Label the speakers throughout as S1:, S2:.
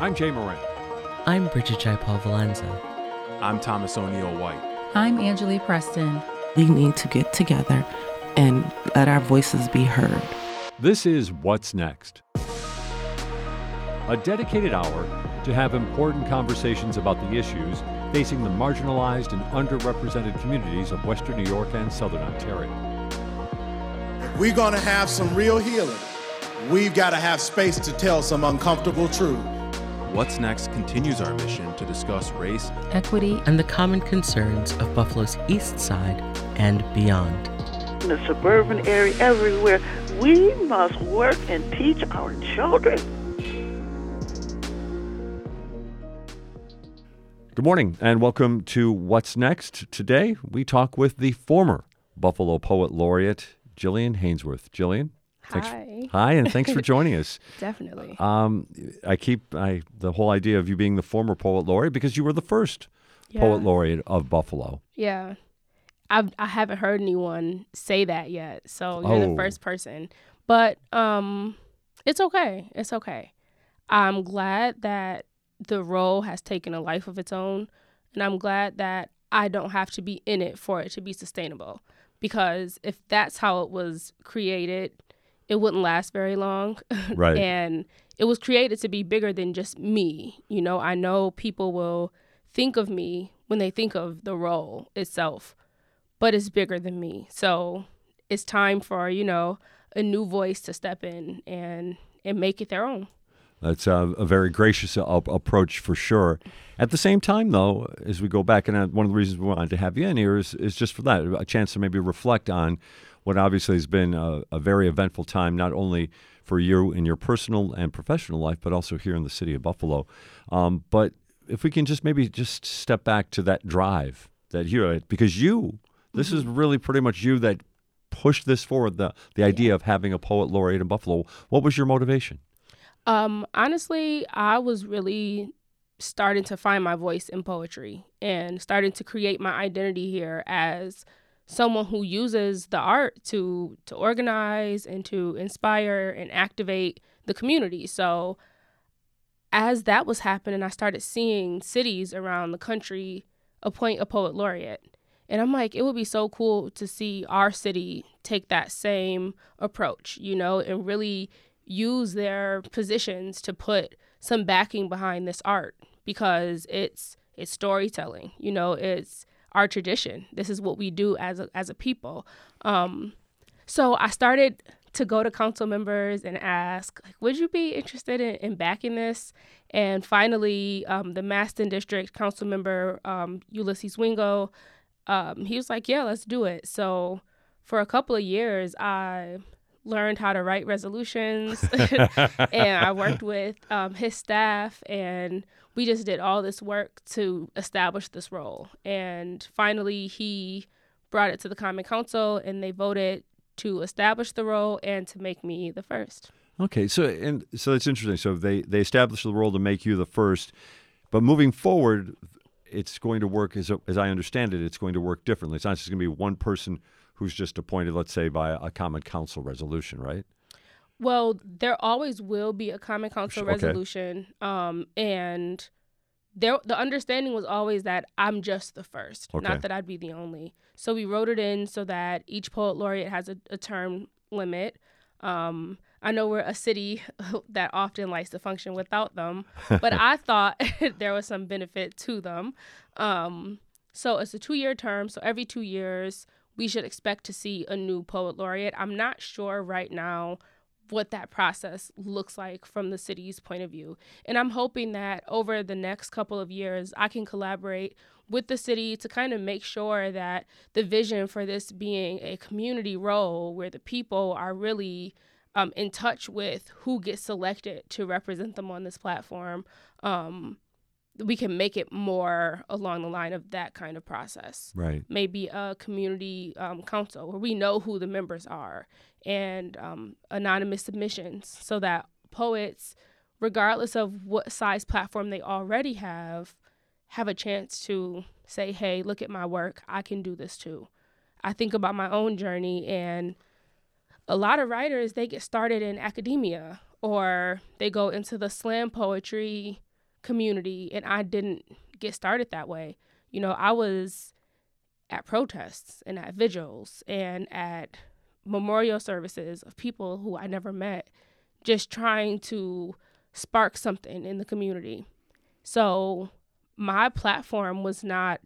S1: I'm Jay Moran.
S2: I'm Bridget Jaipal Valenza.
S3: I'm Thomas O'Neill White.
S4: I'm Angeli Preston.
S5: We need to get together and let our voices be heard.
S1: This is What's Next, a dedicated hour to have important conversations about the issues facing the marginalized and underrepresented communities of Western New York and Southern Ontario.
S6: We're going to have some real healing. We've got to have space to tell some uncomfortable truth.
S3: What's Next continues our mission to discuss race,
S4: equity,
S2: and the common concerns of Buffalo's East Side and beyond.
S7: In the suburban area, everywhere, we must work and teach our children.
S1: Good morning and welcome to What's Next. Today we talk with the former Buffalo Poet Laureate, Jillian Hanesworth. Jillian,
S8: Hi.
S1: Hi, and thanks for joining us.
S8: Definitely.
S1: Um, I keep I the whole idea of you being the former poet laureate because you were the first
S8: yeah.
S1: poet laureate of Buffalo.
S8: Yeah, I've I haven't heard anyone say that yet, so you're
S1: Oh.
S8: the first person. But um, it's okay. It's okay. I'm glad that the role has taken a life of its own, and I'm glad that I don't have to be in it for it to be sustainable. Because if that's how it was created, it wouldn't last very long.
S1: Right.
S8: and it was created to be bigger than just me. You know, I know people will think of me when they think of the role itself, but it's bigger than me. So it's time for, you know, a new voice to step in and and make it their own.
S1: That's a, a very gracious a- approach for sure. At the same time, though, as we go back, and uh, one of the reasons we wanted to have you in here is, is just for that a chance to maybe reflect on what obviously has been a, a very eventful time, not only for you in your personal and professional life, but also here in the city of Buffalo. Um, but if we can just maybe just step back to that drive that you had, because you, this is really pretty much you that pushed this forward the, the idea of having a poet laureate in Buffalo. What was your motivation?
S8: Um, honestly, I was really starting to find my voice in poetry and starting to create my identity here as someone who uses the art to to organize and to inspire and activate the community. So as that was happening, I started seeing cities around the country appoint a poet laureate. And I'm like, it would be so cool to see our city take that same approach, you know, and really use their positions to put some backing behind this art because it's it's storytelling, you know, it's our tradition. This is what we do as a, as a people. Um, so I started to go to council members and ask, like, would you be interested in, in backing this? And finally, um, the Masten District council member, um, Ulysses Wingo, um, he was like, yeah, let's do it. So for a couple of years, I learned how to write resolutions and I worked with um, his staff and we just did all this work to establish this role. And finally, he brought it to the Common Council and they voted to establish the role and to make me the first.
S1: Okay, so and so that's interesting. So they they established the role to make you the first, but moving forward, it's going to work as as I understand it. It's going to work differently. It's not just going to be one person who's just appointed, let's say, by a common council resolution, right?
S8: Well, there always will be a common council
S1: Okay.
S8: resolution, um, and there the understanding was always that I'm just the first,
S1: Okay.
S8: not that I'd be the only. So we wrote it in so that each poet laureate has a, a term limit. Um, I know we're a city that often likes to function without them, but I thought there was some benefit to them. Um, so it's a two year term. So every two years, we should expect to see a new poet laureate. I'm not sure right now what that process looks like from the city's point of view. And I'm hoping that over the next couple of years, I can collaborate with the city to kind of make sure that the vision for this being a community role where the people are really um, in touch with who gets selected to represent them on this platform, um, we can make it more along the line of that kind of process.
S1: Right.
S8: maybe a community um, council where we know who the members are and um, anonymous submissions so that poets regardless of what size platform they already have have a chance to say hey look at my work. I can do this too. I think about my own journey and a lot of writers they get started in academia or they go into the slam poetry community and I didn't get started that way. You know, I was at protests and at vigils and at memorial services of people who I never met, just trying to spark something in the community. So my platform was not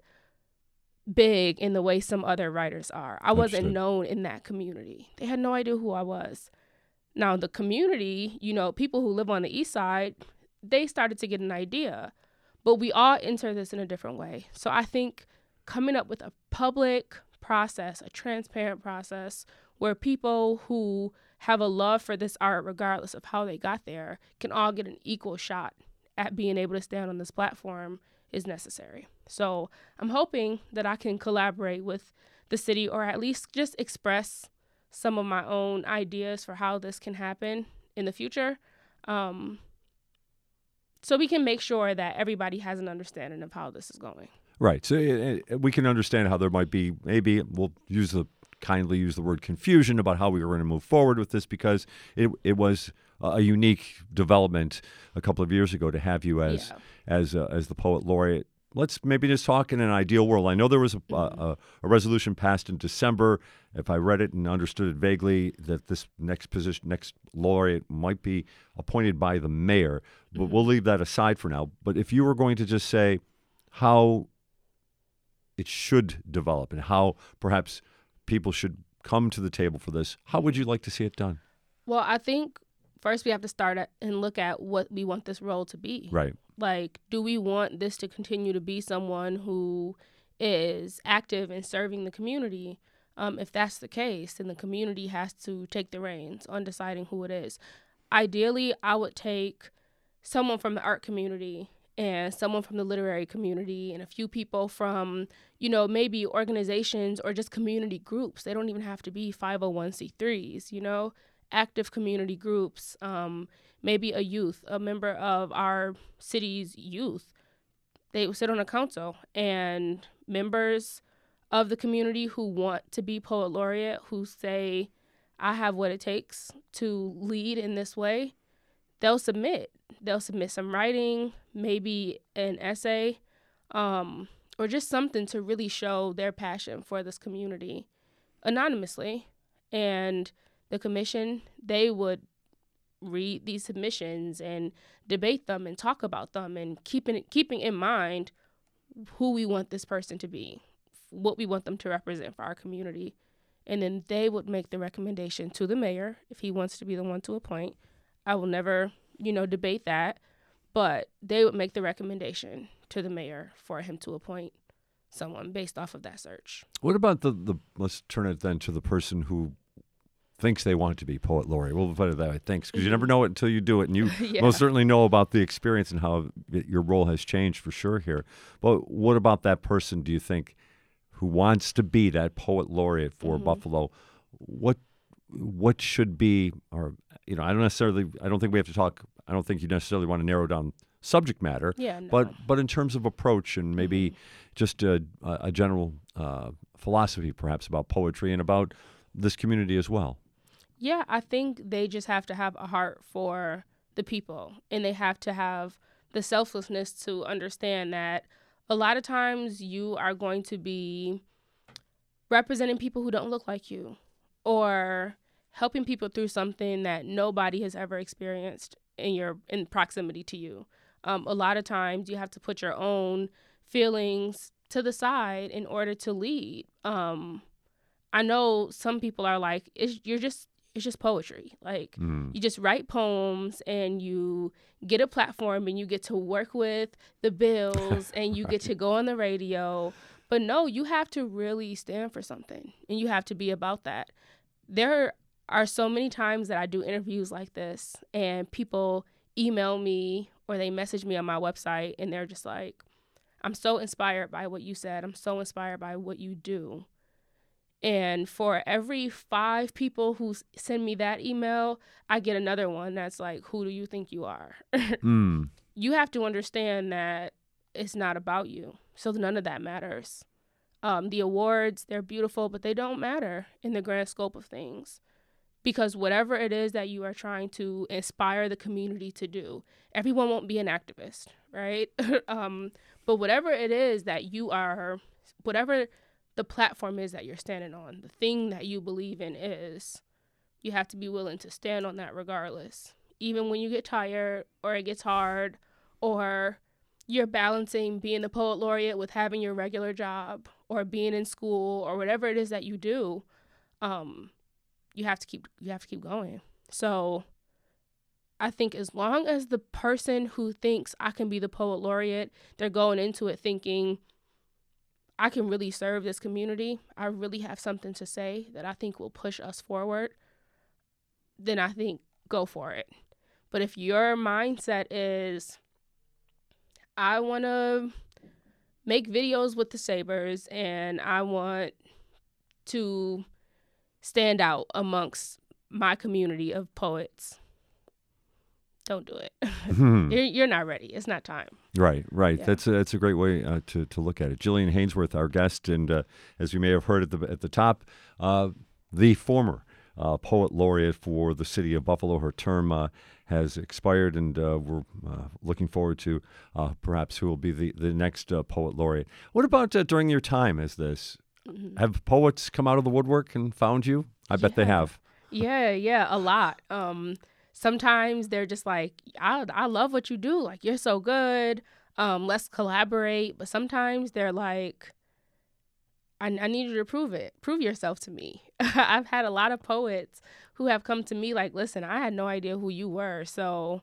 S8: big in the way some other writers are. I wasn't known in that community. They had no idea who I was. Now, the community, you know, people who live on the east side, they started to get an idea. But we all enter this in a different way. So I think coming up with a public process, a transparent process where people who have a love for this art, regardless of how they got there, can all get an equal shot at being able to stand on this platform is necessary. So I'm hoping that I can collaborate with the city or at least just express some of my own ideas for how this can happen in the future. Um, so we can make sure that everybody has an understanding of how this is going.
S1: Right. So uh, uh, we can understand how there might be maybe we'll use the kindly use the word confusion about how we were going to move forward with this because it it was a unique development a couple of years ago to have you as
S8: Yeah.
S1: as uh, as the poet laureate. Let's maybe just talk in an ideal world. I know there was a, a, mm-hmm. a resolution passed in December. If I read it and understood it vaguely, that this next position, next laureate, might be appointed by the mayor. But mm-hmm. we'll leave that aside for now. But if you were going to just say how it should develop and how perhaps people should come to the table for this, how would you like to see it done?
S8: Well, I think first we have to start at, and look at what we want this role to be.
S1: Right.
S8: Like, do we want this to continue to be someone who is active in serving the community? Um, if that's the case, then the community has to take the reins on deciding who it is. Ideally, I would take someone from the art community and someone from the literary community and a few people from, you know, maybe organizations or just community groups. They don't even have to be 501c3s, you know, active community groups. Um, maybe a youth, a member of our city's youth. They sit on a council and members of the community who want to be poet laureate, who say, I have what it takes to lead in this way, they'll submit. They'll submit some writing, maybe an essay, um, or just something to really show their passion for this community anonymously. And the commission, they would read these submissions and debate them and talk about them and keeping keeping in mind who we want this person to be, what we want them to represent for our community. And then they would make the recommendation to the mayor if he wants to be the one to appoint. I will never, you know, debate that, but they would make the recommendation to the mayor for him to appoint someone based off of that search.
S1: What about the, the let's turn it then to the person who thinks they want to be poet laureate. We'll put it that way. Thanks, because you never know it until you do it, and you
S8: Yeah.
S1: most certainly know about the experience and how your role has changed for sure here. But what about that person? Do you think who wants to be that poet laureate for
S8: Mm-hmm.
S1: Buffalo? What what should be, or you know, I don't necessarily. I don't think we have to talk. I don't think you necessarily want to narrow down subject matter.
S8: Yeah, no.
S1: But but in terms of approach and maybe
S8: Mm-hmm.
S1: just a, a a general uh, philosophy, perhaps about poetry and about this community as well.
S8: Yeah, I think they just have to have a heart for the people and they have to have the selflessness to understand that a lot of times you are going to be representing people who don't look like you or helping people through something that nobody has ever experienced in your in proximity to you. Um, a lot of times you have to put your own feelings to the side in order to lead. Um, I know some people are like, you're just it's just poetry. Like mm. you just write poems and you get a platform and you get to work with the bills and you get to go on the radio. But no, you have to really stand for something and you have to be about that. There are so many times that I do interviews like this and people email me or they message me on my website and they're just like, I'm so inspired by what you said. I'm so inspired by what you do. And for every five people who send me that email, I get another one that's like, Who do you think you are?
S1: Mm.
S8: you have to understand that it's not about you. So none of that matters. Um, the awards, they're beautiful, but they don't matter in the grand scope of things. because whatever it is that you are trying to inspire the community to do, everyone won't be an activist, right? um, but whatever it is that you are, whatever the platform is that you're standing on, the thing that you believe in is, you have to be willing to stand on that regardless. Even when you get tired or it gets hard or you're balancing being the poet laureate with having your regular job or being in school or whatever it is that you do, um, you have to keep you have to keep going. So I think as long as the person who thinks I can be the poet laureate, they're going into it thinking I can really serve this community. I really have something to say that I think will push us forward. Then I think go for it. But if your mindset is I want to make videos with the Sabres and I want to stand out amongst my community of poets. Don't do it.
S1: Hmm.
S8: you're, you're not ready. It's not time.
S1: Right, right.
S8: Yeah.
S1: That's a, that's a great way uh, to to look at it. Jillian Hanesworth, our guest, and uh, as you may have heard at the at the top, uh, the former uh, poet laureate for the city of Buffalo. Her term uh, has expired, and uh, we're uh, looking forward to uh, perhaps who will be the the next uh, poet laureate. What about uh, during your time as this?
S8: Mm-hmm.
S1: Have poets come out of the woodwork and found you? I bet they have.
S8: Yeah, yeah, a lot. Um, sometimes they're just like, I, I love what you do. Like, you're so good. Um, let's collaborate. But sometimes they're like, I, I need you to prove it. Prove yourself to me. I've had a lot of poets who have come to me like, listen, I had no idea who you were. So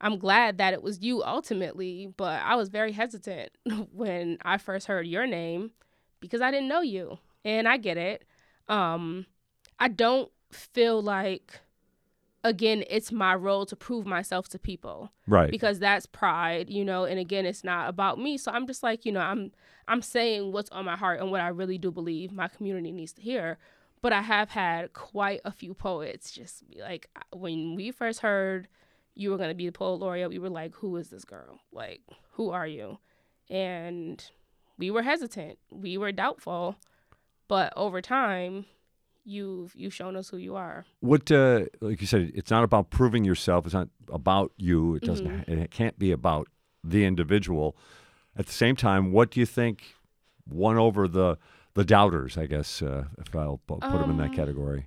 S8: I'm glad that it was you ultimately. But I was very hesitant when I first heard your name because I didn't know you. And I get it. Um, I don't feel like again it's my role to prove myself to people.
S1: Right.
S8: because that's pride you know and again it's not about me. So i'm just like you know i'm i'm saying what's on my heart and what i really do believe my community needs to hear. But i have had quite a few poets just be like when we first heard you were going to be the poet laureate we were like who is this girl? Like who are you? And we were hesitant. We were doubtful. But over time you've you've shown us who you are
S1: What, uh, like you said, it's not about proving yourself. It's not about you. It doesn't.
S8: Mm-hmm.
S1: It can't be about the individual. At the same time, what do you think won over the the doubters? I guess uh, if I'll pu- put them in that
S8: Um,
S1: category.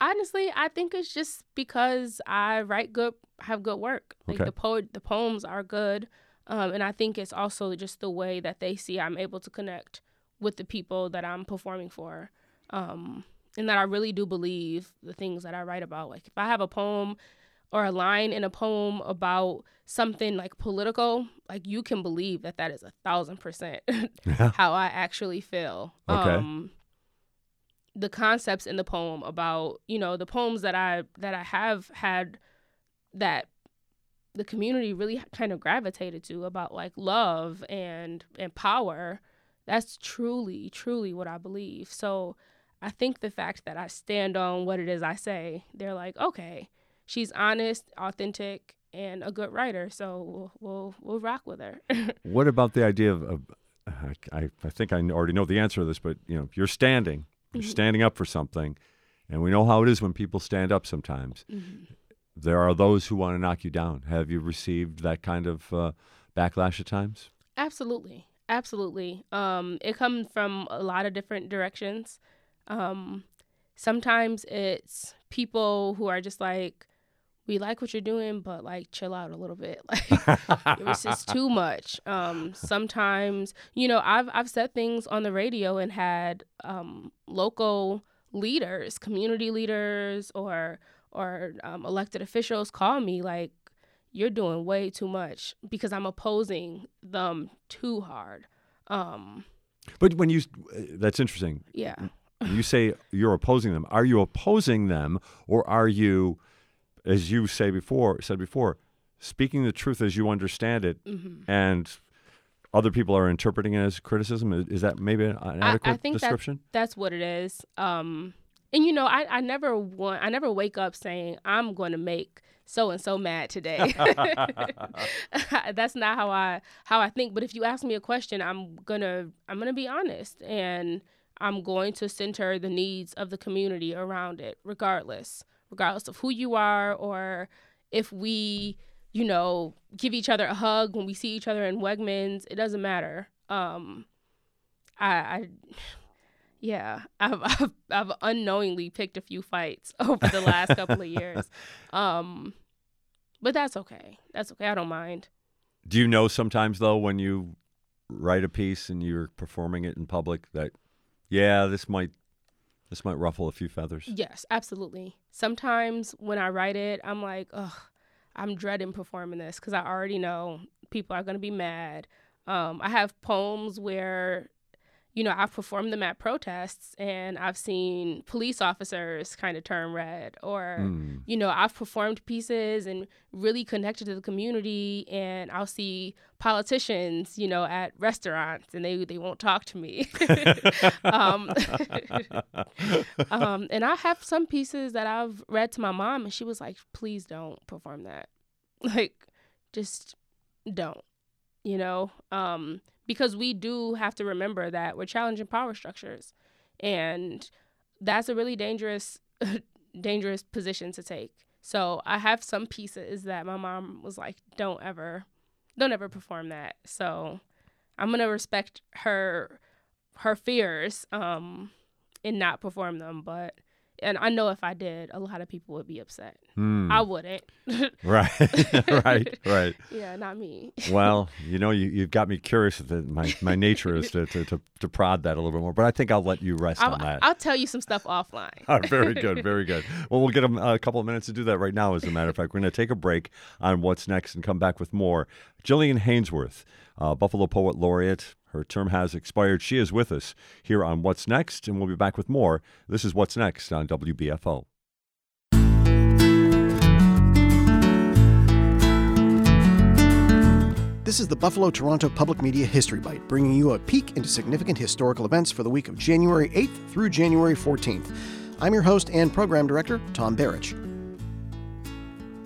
S8: honestly i think it's just because i write good have good work like
S1: Okay.
S8: the poet the poems are good um, and i think it's also just the way that they see i'm able to connect with the people that i'm performing for um, and that i really do believe the things that i write about. Like if i have a poem or a line in a poem about something like political like you can believe that that is a thousand percent how i actually feel.
S1: Okay.
S8: um, the concepts in the poem about you know the poems that I that I have had that the community really kind of gravitated to about like love and and power that's truly truly what I believe. So I think the fact that I stand on what it is I say they're like okay she's honest authentic and a good writer so we'll we'll, we'll rock with her
S1: What about the idea of? of I, I think I already know the answer to this, but you know, you're standing, you're
S8: Mm-hmm.
S1: standing up for something, and we know how it is when people stand up. Sometimes
S8: Mm-hmm.
S1: there are those who want to knock you down. Have you received that kind of uh, backlash at times?
S8: Absolutely. Absolutely. Um, it comes from a lot of different directions. Um, sometimes it's people who are just like, we like what you're doing, but like chill out a little bit. Like it was just too much. Um, sometimes, you know, I've I've said things on the radio and had um, local leaders, community leaders, or or um, elected officials call me like, you're doing way too much because I'm opposing them too hard. Um,
S1: But when you, that's interesting.
S8: yeah.
S1: You say you're opposing them, are you opposing them, or are you, as you say before, said before, speaking the truth as you understand it,
S8: Mm-hmm.
S1: and other people are interpreting it as criticism? Is, is that maybe an
S8: I,
S1: adequate
S8: I think
S1: description?
S8: That's, that's what it is. Um, and you know, I, I never want I never wake up saying I'm going to make so and so mad today. that's not how I how I think. But if you ask me a question, I'm gonna I'm gonna be honest and I'm going to center the needs of the community around it, regardless, regardless of who you are or if we, you know, give each other a hug when we see each other in Wegmans. It doesn't matter. Um, I, I yeah, I've, I've I've unknowingly picked a few fights over the last couple of years, um, but that's okay. That's okay. I don't mind.
S1: Do you know sometimes though when you write a piece and you're performing it in public that, yeah, this might this might ruffle a few feathers?
S8: Yes, absolutely. Sometimes when I write it, I'm like, ugh, I'm dreading performing this because I already know people are gonna be mad. Um, I have poems where you know, I've performed them at protests and I've seen police officers kind of turn red, or, mm. you know, I've performed pieces and really connected to the community, and I'll see politicians, you know, at restaurants and they, they won't talk to me. um, um, and I have some pieces that I've read to my mom, and she was like, please don't perform that. Like, just don't, you know? Um, because we do have to remember that we're challenging power structures and that's a really dangerous dangerous position to take so i have some pieces that my mom was like don't ever don't ever perform that so i'm gonna respect her her fears um and not perform them but and I know if I did, a lot of people would be upset. Mm. I wouldn't.
S1: right, right, right.
S8: Yeah, not me.
S1: well, you know, you, you've got me curious. That my, my nature is to, to, to, to, prod that a little bit more, but I think I'll let you rest
S8: I'll,
S1: on that.
S8: I'll tell you some stuff offline.
S1: very good, very good. Well, we'll get a, a couple of minutes to do that right now, as a matter of fact. We're going to take a break on what's next and come back with more. Jillian Hanesworth, uh, Buffalo Poet Laureate, her term has expired. She is with us here on What's Next, and we'll be back with more. This is What's Next on WBFO.
S9: This is the Buffalo Toronto Public Media History Bite, bringing you a peek into significant historical events for the week of January 8th through January 14th. I'm your host and program director, Tom Barrich.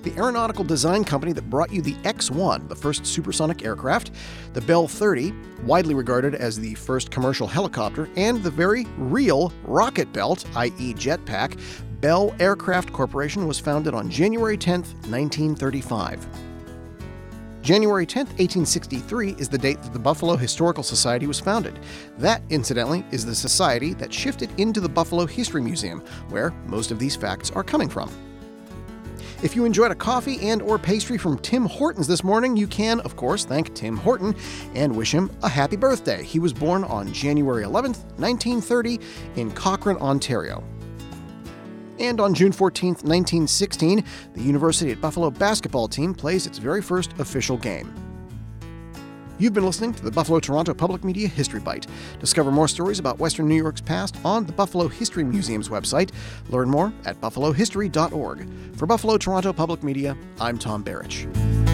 S9: The aeronautical design company that brought you the X 1, the first supersonic aircraft, the Bell 30, widely regarded as the first commercial helicopter, and the very real rocket belt, i.e., jetpack, Bell Aircraft Corporation was founded on January 10, 1935. January 10, 1863 is the date that the Buffalo Historical Society was founded. That, incidentally, is the society that shifted into the Buffalo History Museum, where most of these facts are coming from. If you enjoyed a coffee and or pastry from Tim Hortons this morning, you can, of course, thank Tim Horton and wish him a happy birthday. He was born on January 11th, 1930 in Cochrane, Ontario. And on June 14, 1916, the University at Buffalo basketball team plays its very first official game. You've been listening to the Buffalo Toronto Public Media History Bite. Discover more stories about Western New York's past on the Buffalo History Museum's website. Learn more at buffalohistory.org. For Buffalo Toronto Public Media, I'm Tom Barrich.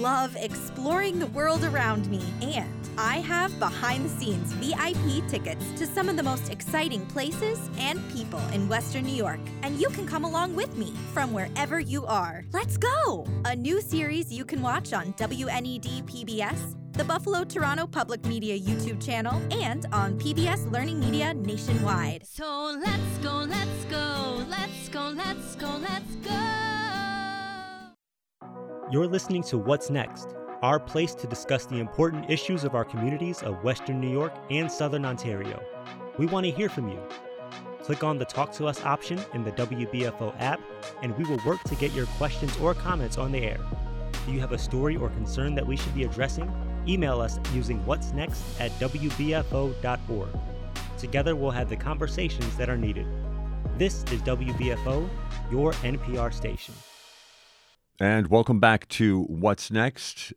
S10: Love exploring the world around me and I have behind the scenes VIP tickets to some of the most exciting places and people in Western New York. And you can come along with me from wherever you are. Let's go! A new series you can watch on WNED PBS, the Buffalo Toronto Public Media YouTube channel, and on PBS Learning Media nationwide.
S11: So let's go, let's go, let's go, let's go, let's go.
S12: You're listening to What's Next our place to discuss the important issues of our communities of Western New York and Southern Ontario. We want to hear from you. Click on the Talk to Us option in the WBFO app, and we will work to get your questions or comments on the air. Do you have a story or concern that we should be addressing? Email us using what's next at WBFO.org. Together, we'll have the conversations that are needed. This is WBFO, your NPR station.
S1: And welcome back to What's Next.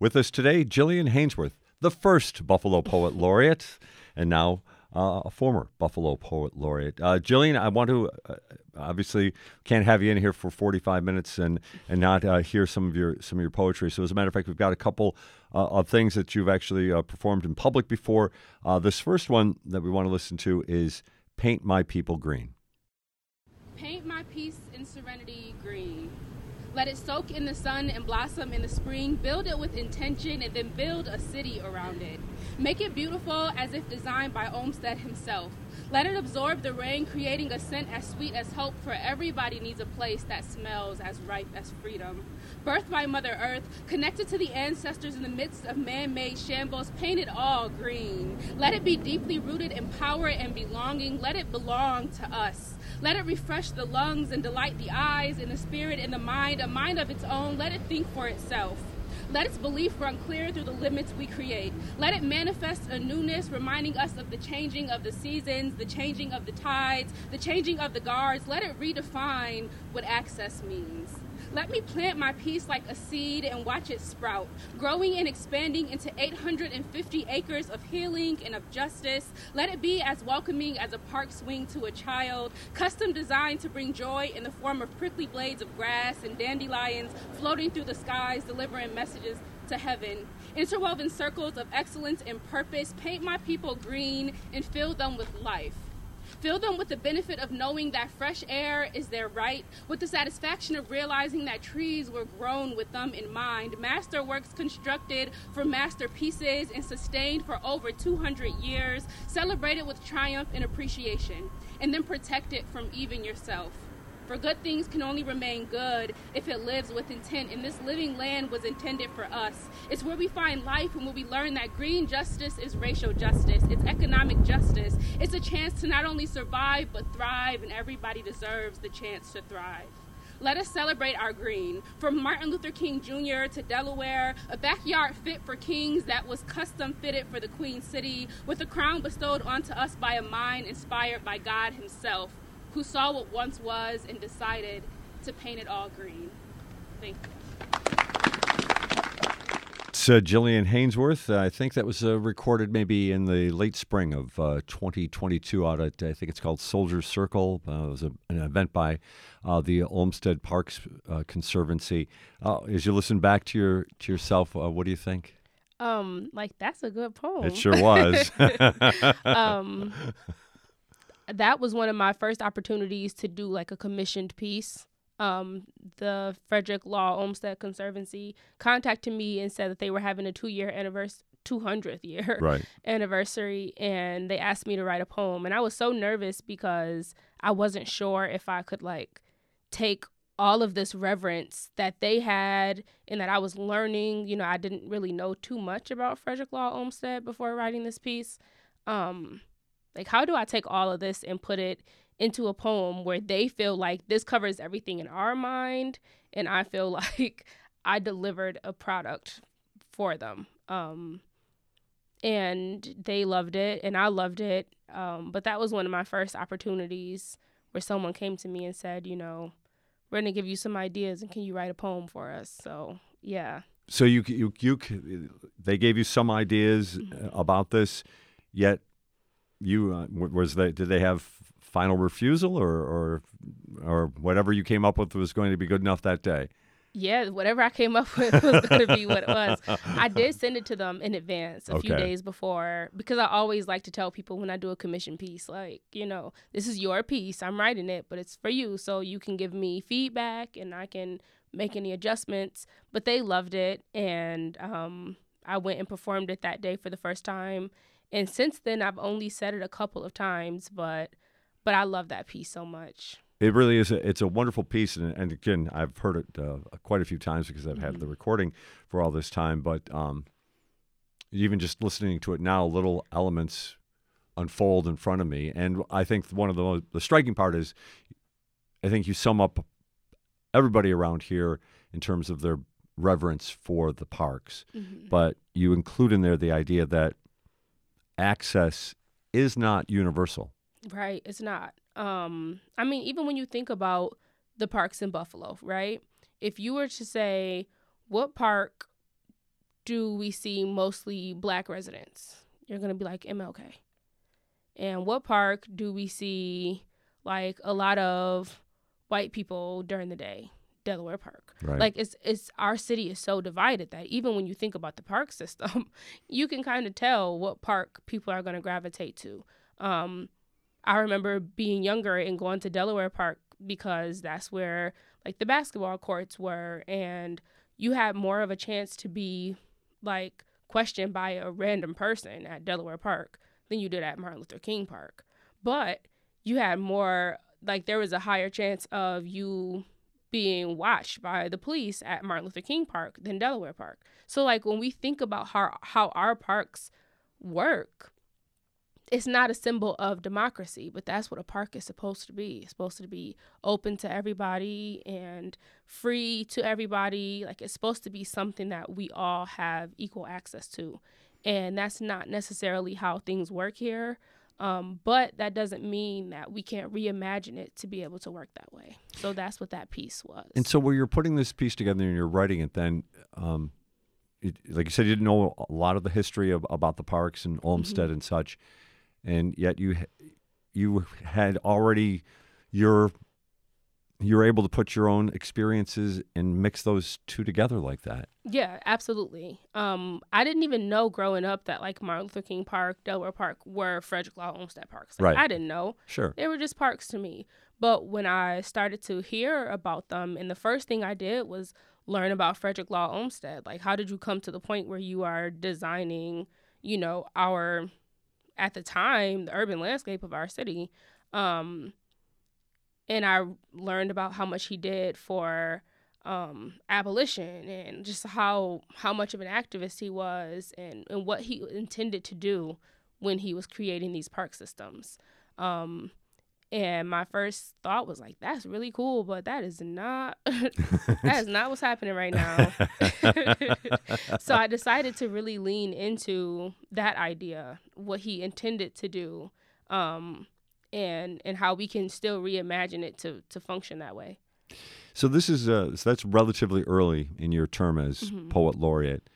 S1: With us today, Jillian Hanesworth, the first Buffalo Poet Laureate, and now uh, a former Buffalo Poet Laureate. Uh, Jillian, I want to uh, obviously can't have you in here for 45 minutes and and not uh, hear some of your some of your poetry. So as a matter of fact, we've got a couple uh, of things that you've actually uh, performed in public before. this first one that we want to listen to is "Paint My People Green."
S8: Paint my peace in serenity green. Let it soak in the sun and blossom in the spring. Build it with intention and then build a city around it. Make it beautiful as if designed by Olmsted himself. Let it absorb the rain, creating a scent as sweet as hope, for everybody needs a place that smells as ripe as freedom. Birthed by Mother Earth, connected to the ancestors in the midst of man made shambles, painted all green. Let it be deeply rooted in power and belonging. Let it belong to us. Let it refresh the lungs and delight the eyes and the spirit and the mind, a mind of its own. Let it think for itself. Let its belief run clear through the limits we create. Let it manifest a newness, reminding us of the changing of the seasons, the changing of the tides, the changing of the guards. Let it redefine what access means. Let me plant my peace like a seed and watch it sprout, growing and expanding into 850 acres of healing and of justice. Let it be as welcoming as a park swing to a child, custom designed to bring joy in the form of prickly blades of grass and dandelions floating through the skies, delivering messages to heaven. Interwoven circles of excellence and purpose, paint my people green and fill them with life. Fill them with the benefit of knowing that fresh air is their right, with the satisfaction of realizing that trees were grown with them in mind, masterworks constructed for masterpieces and sustained for over 200 years, celebrated with triumph and appreciation, and then protected from even yourself. For good things can only remain good if it lives with intent, and this living land was intended for us. It's where we find life and where we learn that green justice is racial justice, it's economic justice. It's a chance to not only survive but thrive, and everybody deserves the chance to thrive. Let us celebrate our green. From Martin Luther King Jr. to Delaware, a backyard fit for kings that was custom fitted for the Queen City, with a crown bestowed onto us by a mind inspired by God Himself who saw what once was and decided to paint it all green. Thank you.
S1: It's uh, Jillian Hanesworth. Uh, I think that was uh, recorded maybe in the late spring of uh, 2022 out at, I think it's called Soldier's Circle. Uh, it was a, an event by uh, the Olmsted Parks Conservancy. as you listen back to your to yourself, what do you think?
S8: Um, like that's a good poem.
S1: It sure was.
S8: um, that was one of my first opportunities to do like a commissioned piece. Um, the Frederick Law Olmsted Conservancy contacted me and said that they were having a two year anniversary. 200th year
S1: right.
S8: anniversary and they asked me to write a poem and I was so nervous because I wasn't sure if I could like take all of this reverence that they had and that I was learning. You know, I didn't really know too much about Frederick Law Olmsted before writing this piece. Um, like, how do I take all of this and put it into a poem where they feel like this covers everything in our mind, and I feel like I delivered a product for them. Um, and they loved it, and I loved it. Um, but that was one of my first opportunities where someone came to me and said, you know, we're gonna give you some ideas, and can you write a poem for us? So yeah.
S1: So you you you they gave you some ideas mm-hmm. about this, yet you uh, was that did they have final refusal or or or whatever you came up with was going to be good enough that day?
S8: Yeah, whatever I came up with was going to be what it was. I did send it to them in advance, a okay. few days before, because I always like to tell people when I do a commission piece, like, you know, this is your piece. I'm writing it, but it's for you. So you can give me feedback and I can make any adjustments. But they loved it. And um, I went and performed it that day for the first time. And since then, I've only said it a couple of times, but but I love that piece so much.
S1: It really is. A, it's a wonderful piece, and, and again, I've heard it uh, quite a few times because I've mm-hmm. had the recording for all this time. But um, even just listening to it now, little elements unfold in front of me, and I think one of the most, the striking part is, I think you sum up everybody around here in terms of their reverence for the parks, mm-hmm. but you include in there the idea that access is not universal.
S8: Right, it's not. Um, I mean, even when you think about the parks in Buffalo, right? If you were to say, what park do we see mostly black residents? You're going to be like MLK. And what park do we see like a lot of white people during the day? Delaware Park.
S1: Right.
S8: Like it's it's our city is so divided that even when you think about the park system, you can kind of tell what park people are going to gravitate to. Um, I remember being younger and going to Delaware Park because that's where like the basketball courts were and you had more of a chance to be like questioned by a random person at Delaware Park than you did at Martin Luther King Park. But you had more like there was a higher chance of you being watched by the police at Martin Luther King Park than Delaware Park. So like when we think about how how our parks work, it's not a symbol of democracy, but that's what a park is supposed to be. It's supposed to be open to everybody and free to everybody. Like it's supposed to be something that we all have equal access to. And that's not necessarily how things work here. Um, but that doesn't mean that we can't reimagine it to be able to work that way. So that's what that piece was.
S1: And so, where you're putting this piece together and you're writing it, then, um, it, like you said, you didn't know a lot of the history of, about the parks and Olmsted
S8: Mhm.
S1: and such, and yet you you had already your you're able to put your own experiences and mix those two together like that.
S8: Yeah, absolutely. Um, I didn't even know growing up that like Martin Luther King Park, Delaware Park were Frederick Law Olmsted parks. Like,
S1: Right.
S8: I didn't know.
S1: Sure.
S8: They were just parks to me. But when I started to hear about them, and the first thing I did was learn about Frederick Law Olmsted. Like, how did you come to the point where you are designing, you know, our, at the time, the urban landscape of our city? Um, and I learned about how much he did for um, abolition and just how how much of an activist he was and, and what he intended to do when he was creating these park systems. Um, and my first thought was like, "That's really cool," but that is not that is not what's happening right now. so I decided to really lean into that idea, what he intended to do, um, and and how we can still reimagine it to to function that way.
S1: So this is uh, so that's relatively early in your term as
S8: Mhm.
S1: poet laureate.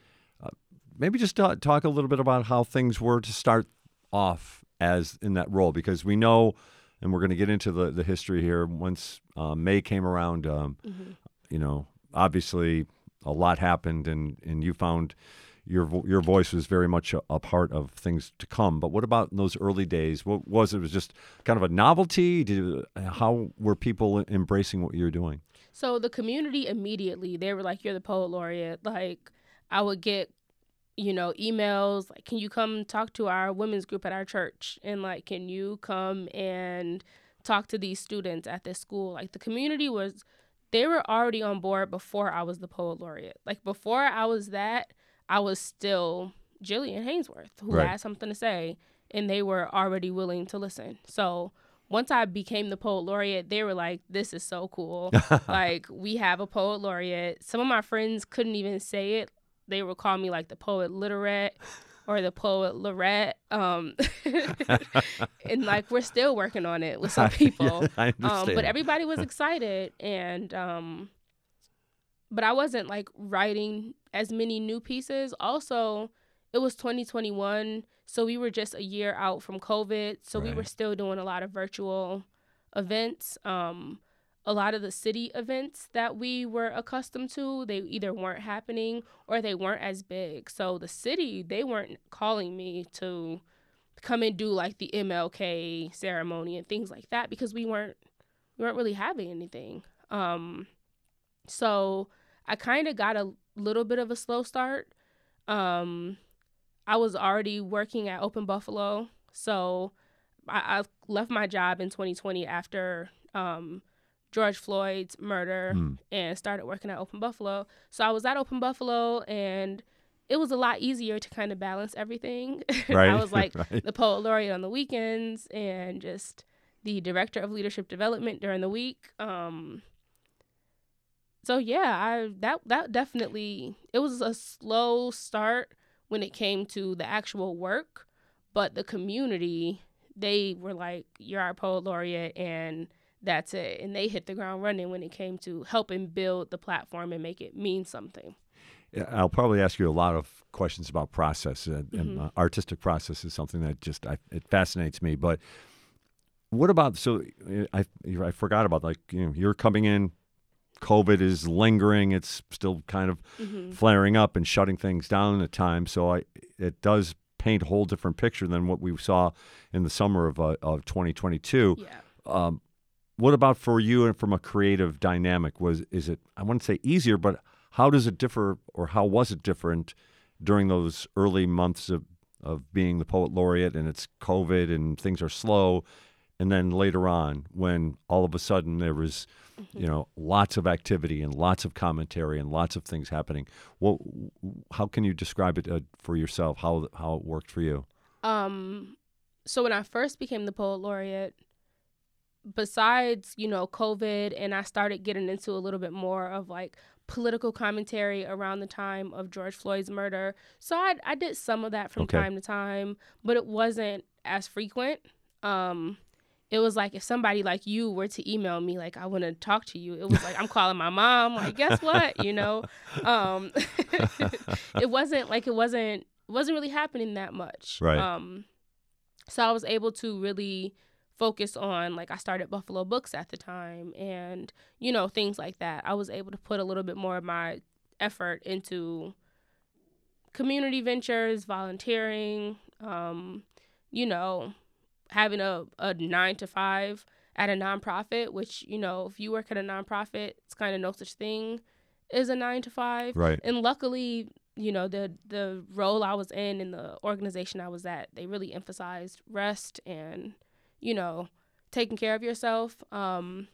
S1: Uh, maybe just ta- talk a little bit about how things were to start off as in that role, because we know, and we're going to get into the the history here. Once uh, May came around, um,
S8: Mhm.
S1: you know, obviously a lot happened, and and you found. Your, your voice was very much a, a part of things to come. But what about in those early days? What was it? Was just kind of a novelty? Did, uh, how were people embracing what you were doing?
S8: So the community immediately they were like, "You're the poet laureate." Like I would get, you know, emails like, "Can you come talk to our women's group at our church?" And like, "Can you come and talk to these students at this school?" Like the community was, they were already on board before I was the poet laureate. Like before I was that, I was still Jillian Hanesworth who
S13: Right.
S8: had something to say, and they were already willing to listen. So once I became the poet laureate, they were like, "This is so cool! like we have a poet laureate." Some of my friends couldn't even say it; they would call me like the poet literate or the poet Lorette. Um, and like we're still working on it with some people.
S1: I
S8: um,
S1: understand.
S8: but everybody was excited, and um, but I wasn't like writing as many new pieces. Also, it was 2021, so we were just a year out from COVID, so we were still doing a lot of virtual events. Um, a lot of the city events that we were accustomed to, they either weren't happening or they weren't as big. So the city, they weren't calling me to come and do like the MLK ceremony and things like that because we weren't we weren't really having anything. Um, so I kind of got a little bit of a slow start. Um, I was already working at Open Buffalo, so I, I left my job in 2020 after um, George Floyd's murder
S13: Hmm.
S8: and started working at Open Buffalo. So I was at Open Buffalo and it was a lot easier to kind of balance everything.
S13: Right,
S8: I was like
S13: right.
S8: the poet laureate on the weekends and just the director of leadership development during the week. Um, so yeah, I that that definitely it was a slow start when it came to the actual work, but the community they were like, "You're our poet laureate," and that's it. And they hit the ground running when it came to helping build the platform and make it mean something.
S1: I'll probably ask you a lot of questions about process, uh, and uh, artistic process is something that just I, it fascinates me. But what about so I I forgot about like you know you're coming in, COVID is lingering, it's still kind of
S8: Mhm.
S1: flaring up and shutting things down at times. So I it does paint a whole different picture than what we saw in the summer of uh, of 2022.
S8: Yeah.
S1: Um, what about for you and from a creative dynamic? Was is it I wouldn't say easier, but how does it differ, or how was it different during those early months of of being the poet laureate and it's COVID and things are slow, and then later on when all of a sudden there was, you know, lots of activity and lots of commentary and lots of things happening. What, how can you describe it uh, for yourself? How how it worked for you?
S8: Um, so when I first became the poet laureate, besides you know COVID, and I started getting into a little bit more of like political commentary around the time of George Floyd's murder. So I I did some of that from
S1: Okay.
S8: time to time, but it wasn't as frequent. Um, it was like if somebody like you were to email me like I want to talk to you, it was like I'm calling my mom. Like guess what, you know? Um, it wasn't like it wasn't it wasn't really happening that much.
S1: Right.
S8: Um, so I was able to really focus on like I started Buffalo Books at the time and you know things like that. I was able to put a little bit more of my effort into community ventures, volunteering, um, you know, having a, a nine to five at a nonprofit, which, you know, if you work at a nonprofit, it's kind of no such thing as a nine to five.
S1: Right.
S8: And luckily, you know, the the role I was in and the organization I was at, they really emphasized rest and, you know, taking care of yourself. Um,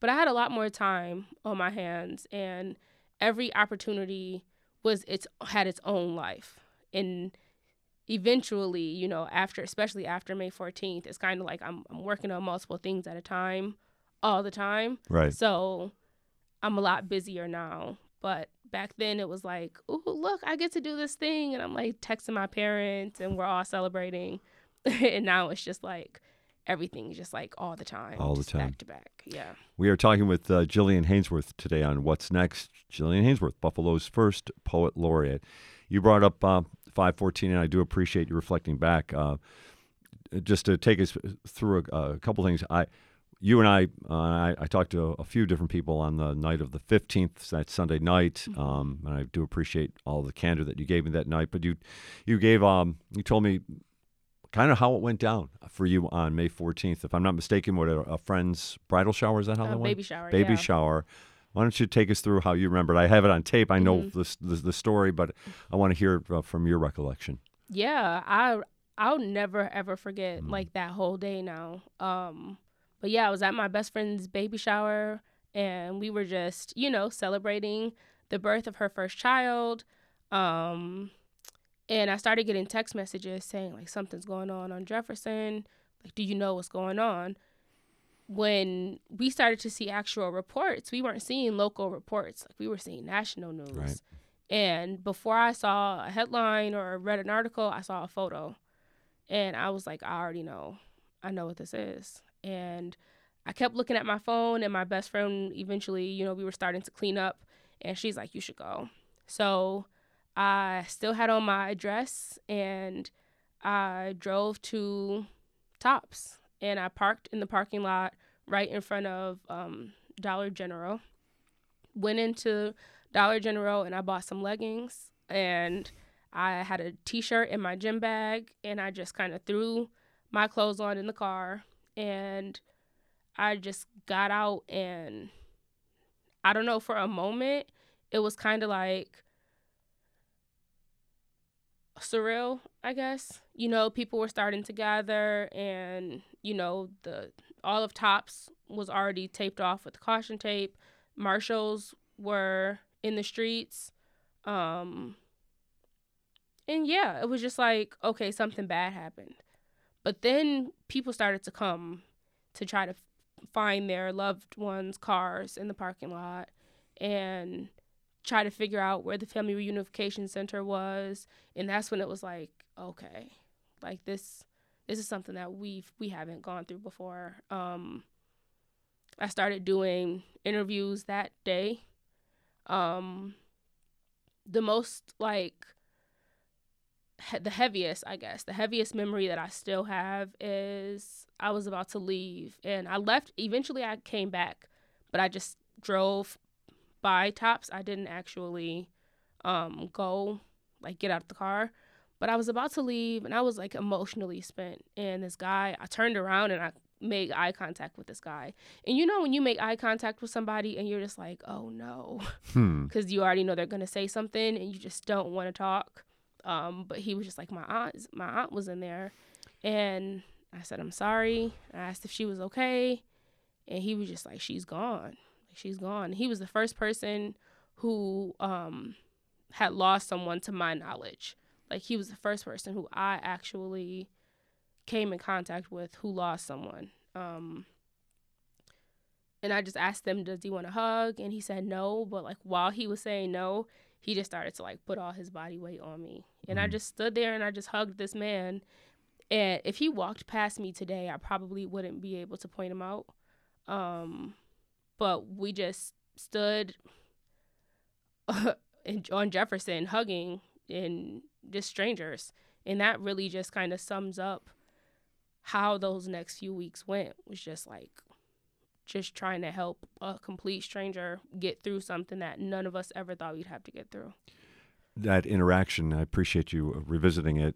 S8: but I had a lot more time on my hands and every opportunity was its had its own life. And eventually, you know, after especially after May 14th, it's kind of like I'm I'm working on multiple things at a time all the time.
S1: Right.
S8: So I'm a lot busier now. But back then it was like, oh look, I get to do this thing and I'm like texting my parents and we're all celebrating. and now it's just like everything's just like all the time.
S1: All the time.
S8: Back to back. Yeah.
S1: We are talking with uh, Jillian Hanesworth today on What's Next. Jillian Hanesworth, Buffalo's first poet laureate. You brought up uh, 514, and I do appreciate you reflecting back. Uh, just to take us through a, a couple things, I, you and I, uh, I, I talked to a, few different people on the night of the 15th, that Sunday night, um, and I do appreciate all the candor that you gave me that night. But you, you gave, um, you told me kind of how it went down for you on May 14th. If I'm not mistaken, what a, a friend's bridal shower is that how
S8: Uh,
S1: that went?
S8: baby shower,
S1: Baby
S8: yeah.
S1: shower. Why don't you take us through how you remembered? I have it on tape. I know
S8: Mhm.
S1: the, the the story, but I want to hear uh, from your recollection.
S8: yeah i i'll never ever forget
S1: Mm.
S8: like that whole day now um but yeah i was at my best friend's baby shower and we were just you know celebrating the birth of her first child um and i started getting text messages saying like something's going on on jefferson like do you know what's going on when we started to see actual reports we weren't seeing local reports like we were seeing national news
S1: Right.
S8: and before I saw a headline or read an article, I saw a photo. And I was like, I already know. I know what this is. And I kept looking at my phone, and my best friend eventually, you know, we were starting to clean up. And she's like, You should go. So I still had on my dress and I drove to Tops and I parked in the parking lot right in front of um, Dollar General. Went into Dollar General and I bought some leggings and I had a t-shirt in my gym bag and I just kind of threw my clothes on in the car and I just got out and I don't know for a moment it was kind of like surreal, I guess. You know, people were starting to gather and, you know, the all of Tops was already taped off with caution tape. Marshals were in the streets. Um and yeah, it was just like, okay, something bad happened. But then people started to come to try to find their loved ones' cars in the parking lot and try to figure out where the family reunification center was and that's when it was like okay like this this is something that we've we haven't gone through before. Um i started doing interviews that day. Um the most like he- the heaviest i guess the heaviest memory that i still have is i was about to leave and i left eventually i came back but i just drove by tops i didn't actually um go like get out of the car but i was about to leave and i was like emotionally spent and this guy i turned around and i made eye contact with this guy. And you know when you make eye contact with somebody and you're just like, "Oh no."
S1: Hmm.
S8: Cuz you already know they're going to say something and you just don't want to talk. Um, but he was just like my aunt my aunt was in there and I said, "I'm sorry." I asked if she was okay, and he was just like, "She's gone. She's gone." He was the first person who um had lost someone to my knowledge. Like he was the first person who I actually came in contact with who lost someone. Um, and I just asked them, "Does he want a hug?" And he said no. But like while he was saying no, he just started to like put all his body weight on me, and I just stood there and I just hugged this man. And if he walked past me today, I probably wouldn't be able to point him out. Um, but we just stood in, on Jefferson hugging and just strangers. And that really just kind of sums up how those next few weeks went was just like just trying to help a complete stranger get through something that none of us ever thought we'd have to get through.
S1: That interaction, I appreciate you revisiting it.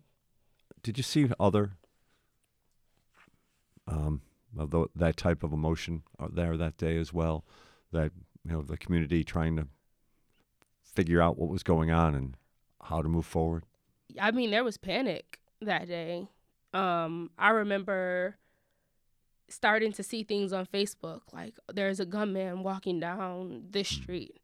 S1: Did you see other um, of tho- that type of emotion out there that day as well? That you know the community trying to figure out what was going on and how to move forward.
S8: I mean, there was panic that day. Um, I remember starting to see things on Facebook like there's a gunman walking down this street,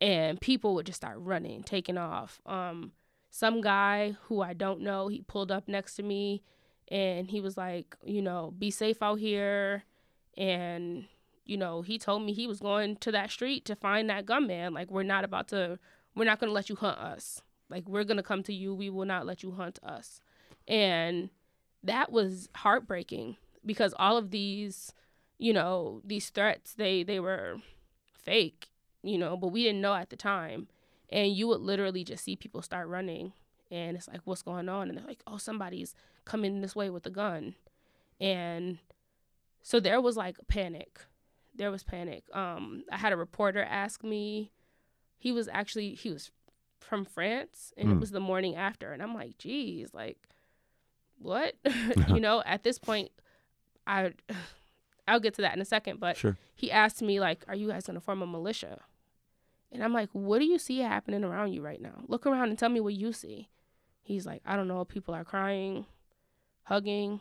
S8: and people would just start running, taking off. Um, some guy who I don't know, he pulled up next to me, and he was like, you know, be safe out here, and you know, he told me he was going to that street to find that gunman. Like, we're not about to, we're not going to let you hunt us. Like, we're to come to you. We will not let you hunt us. And that was heartbreaking because all of these, you know, these threats, they, they were fake, you know, but we didn't know at the time. And you would literally just see people start running. And it's like, what's going on? And they're like, oh, somebody's coming this way with a gun. And so there was like panic there was panic. Um, I had a reporter ask me. He was actually he was from France, and it
S1: Mm.
S8: was the morning after, and I'm like, geez, like, what? you know, at this point, I I'll get to that in a second, but
S1: Sure.
S8: he asked me like, "Are you guys gonna form a militia?" And I'm like, "What do you see happening around you right now? Look around and tell me what you see." He's like, "I don't know. People are crying, hugging."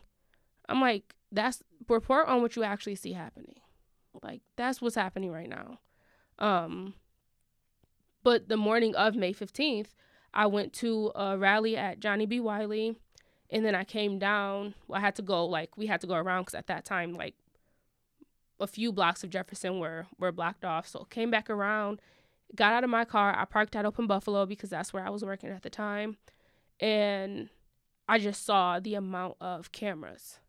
S8: I'm like, "That's report on what you actually see happening." Like that's what's happening right now. Um but the morning of May 15th, I went to a rally at Johnnie B. Wiley and then I came down. I had to go like we had to go around cuz at that time like a few blocks of Jefferson were were blocked off. So came back around, got out of my car. I parked at Open Buffalo because that's where I was working at the time. And I just saw the amount of cameras.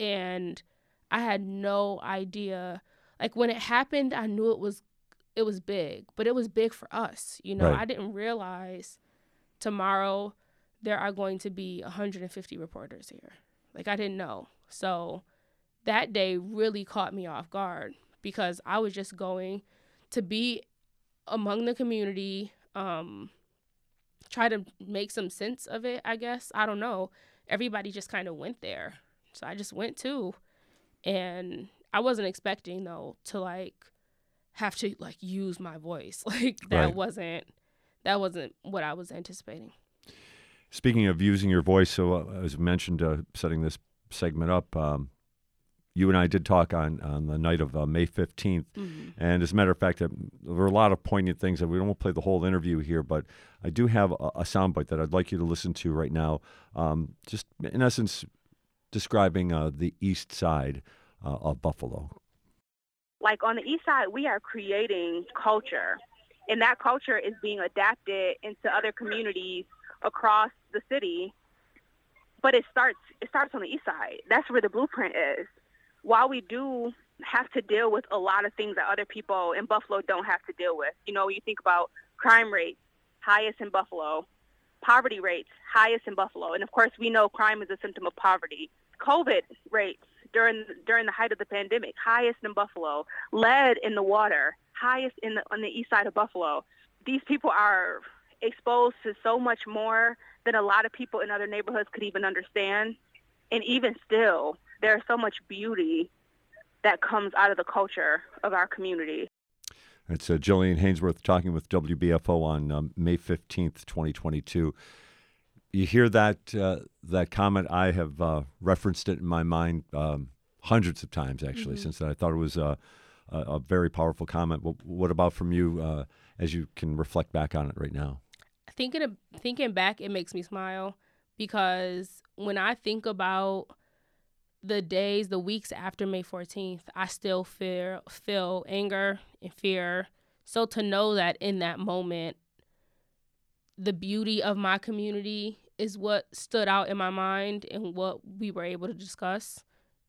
S8: And I had no idea. Like when it happened, I knew it was it was big, but it was big for us. You know,
S1: Right.
S8: I didn't realize tomorrow there are going to be 150 reporters here. Like I didn't know. So that day really caught me off guard because I was just going to be among the community, um, try to make some sense of it, I guess. I don't know. Everybody just kind of went there. So I just went too. And I wasn't expecting though to like have to like use my voice. Like that
S1: Right.
S8: wasn't that wasn't what I was anticipating.
S1: Speaking of using your voice, so uh, as mentioned, uh, setting this segment up, um, you and I did talk on, on the night of uh, May 15th.
S8: Mhm.
S1: And as a matter of fact, uh, there were a lot of poignant things that we won't play the whole interview here, but I do have a, a soundbite that I'd like you to listen to right now. Um, just in essence, describing uh, the east side uh, of Buffalo.
S13: Like on the east side we are creating culture and that culture is being adapted into other communities across the city. But it starts it starts on the east side. That's where the blueprint is. While we do have to deal with a lot of things that other people in buffalo don't have to deal with. You know you think about crime rates highest in buffalo poverty rates highest in buffalo. And of course we know crime is a symptom of poverty. Covid rates during during the height of the pandemic, highest in Buffalo, lead in the water, highest in the on the east side of Buffalo. These people are exposed to so much more than a lot of people in other neighborhoods could even understand. And even still, there's so much beauty that comes out of the culture of our community.
S1: It's uh, Jillian Hanesworth talking with WBFO on um, May 15th, 2022. You hear that uh, that comment? I have uh, referenced it in my mind um, hundreds of times, actually,
S8: Mhm.
S1: since I thought it was a, a, a very powerful comment. What, what about from you uh, as you can reflect back on it right now?
S8: thinking of, thinking back, it makes me smile because when I think about the days, the weeks after May 14th, I still feel feel anger and fear. So to know that in that moment, the beauty of my community is what stood out in my mind and what we were able to discuss,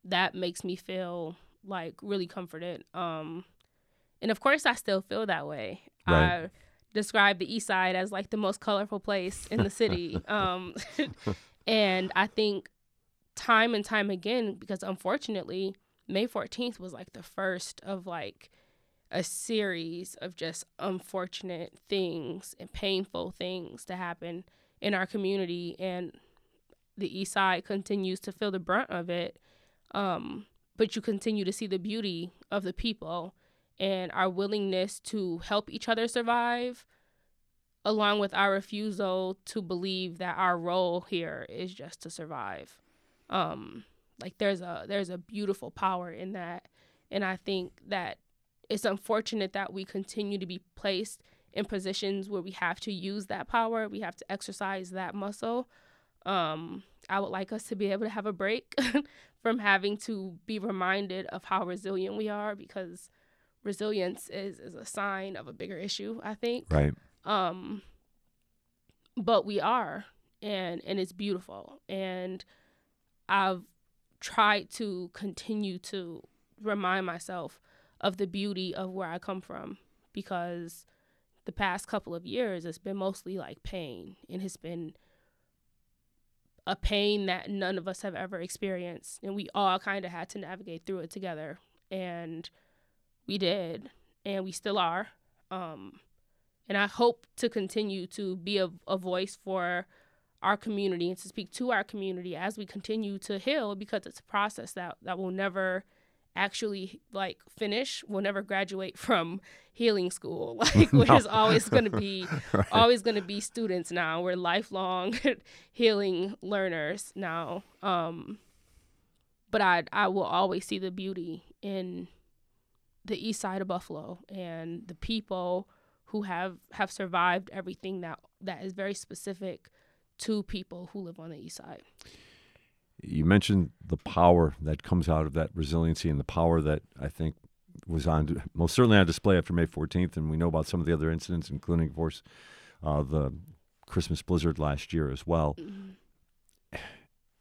S8: that makes me feel like really comforted. Um, and of course, I still feel that way.
S14: Right.
S8: I describe the East Side as like the most colorful place in the city. um, and I think time and time again, because unfortunately, May 14th was like the first of like a series of just unfortunate things and painful things to happen in our community. And the East Side continues to feel the brunt of it. Um, but you continue to see the beauty of the people and our willingness to help each other survive along with our refusal to believe that our role here is just to survive um like there's a there's a beautiful power in that and i think that it's unfortunate that we continue to be placed in positions where we have to use that power we have to exercise that muscle. Um i would like us to be able to have a break from having to be reminded of how resilient we are because resilience is is a sign of a bigger issue i think.
S1: Right.
S8: um but we are and and it's beautiful. And i've tried to continue to remind myself of the beauty of where i come from because the past couple of years it's been mostly like pain and it's been a pain that none of us have ever experienced and we all kind of had to navigate through it together and we did and we still are um and I hope to continue to be a, a voice for our community and to speak to our community as we continue to heal because it's a process that, that will never actually like finish we'll never graduate from healing school like
S14: No.
S8: there's always going to be
S14: Right.
S8: always going to be students now we're lifelong healing learners now um but i i will always see the beauty in the east side of buffalo and the people who have have survived everything that that is very specific to people who live on the east side
S1: You mentioned the power that comes out of that resiliency and the power that I think was on most certainly on display after May 14th, and we know about some of the other incidents, including, of course, uh, the Christmas blizzard last year as well.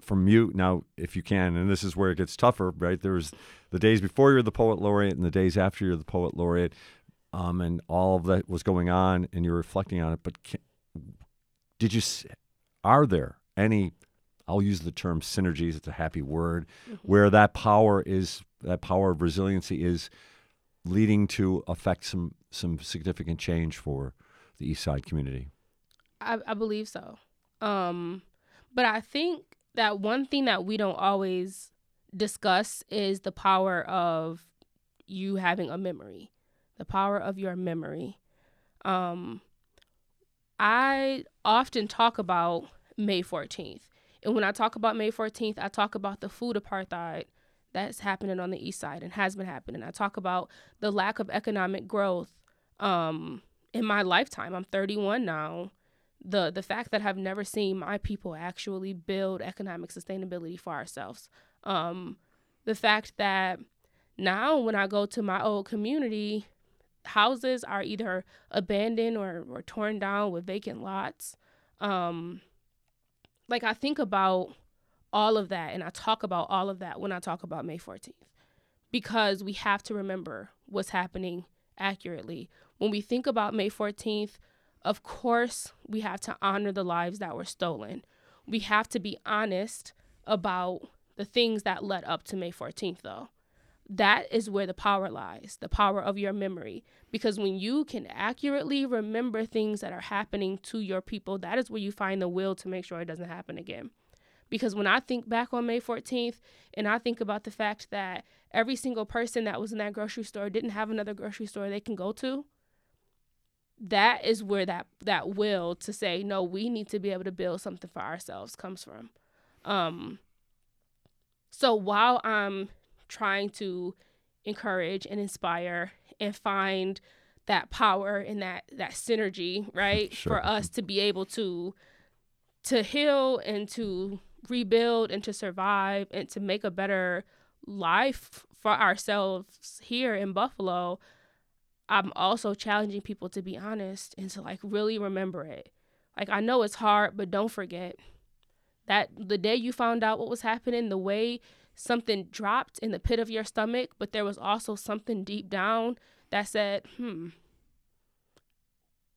S1: From you now, if you can, and this is where it gets tougher, right? There's the days before you're the poet laureate and the days after you're the poet laureate, um, and all of that was going on, and you're reflecting on it. But can, did you? Are there any? I'll use the term synergies. It's a happy word, where that power is that power of resiliency is leading to affect some some significant change for the East Side community.
S8: I, I believe so. Um, but I think that one thing that we don't always discuss is the power of you having a memory, the power of your memory. Um, I often talk about May 14th. And when I talk about May 14th, I talk about the food apartheid that's happening on the east side and has been happening. I talk about the lack of economic growth um, in my lifetime. I'm 31 now. The the fact that I've never seen my people actually build economic sustainability for ourselves. Um, the fact that now when I go to my old community, houses are either abandoned or, or torn down with vacant lots. Um, like I think about all of that and I talk about all of that when I talk about May 14th because we have to remember what's happening accurately. When we think about May 14th, of course, we have to honor the lives that were stolen. We have to be honest about the things that led up to May 14th, though. That is where the power lies the power of your memory. Because when you can accurately remember things that are happening to your people, that is where you find the will to make sure it doesn't happen again. Because when I think back on May 14th and I think about the fact that every single person that was in that grocery store didn't have another grocery store they can go to, that is where that that will to say no we need to be able to build something for ourselves comes from um so while i'm trying to encourage and inspire and find that power and that that synergy right
S1: Sure.
S8: for us to be able to to heal and to rebuild and to survive and to make a better life for ourselves here in buffalo I'm also challenging people to be honest and to like really remember it. Like I know it's hard, but don't forget that the day you found out what was happening, the way something dropped in the pit of your stomach, but there was also something deep down that said, "Hmm,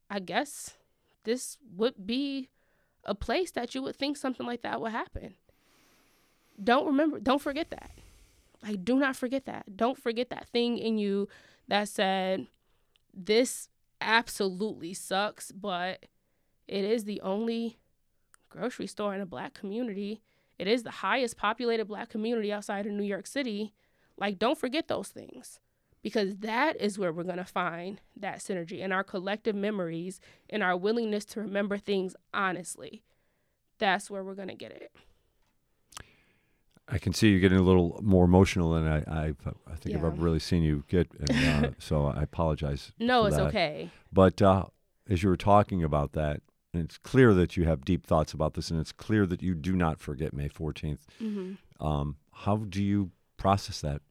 S8: I guess this would be a place that you would think something like that would happen." Don't remember, don't forget that. Like do not forget that. Don't forget that thing in you that said, this absolutely sucks, but it is the only grocery store in a black community. It is the highest populated black community outside of New York City. Like, don't forget those things because that is where we're going to find that synergy in our collective memories and our willingness to remember things honestly. That's where we're going to get it.
S1: I can see you getting a little more emotional than I I, I think I've ever really seen you get, and uh, so I apologize.
S8: No, it's
S1: that.
S8: okay.
S1: But uh, as you were talking about that, and it's clear that you have deep thoughts about this, and it's clear that you do not forget May 14th.
S8: Mhm.
S1: Um, how do you process that?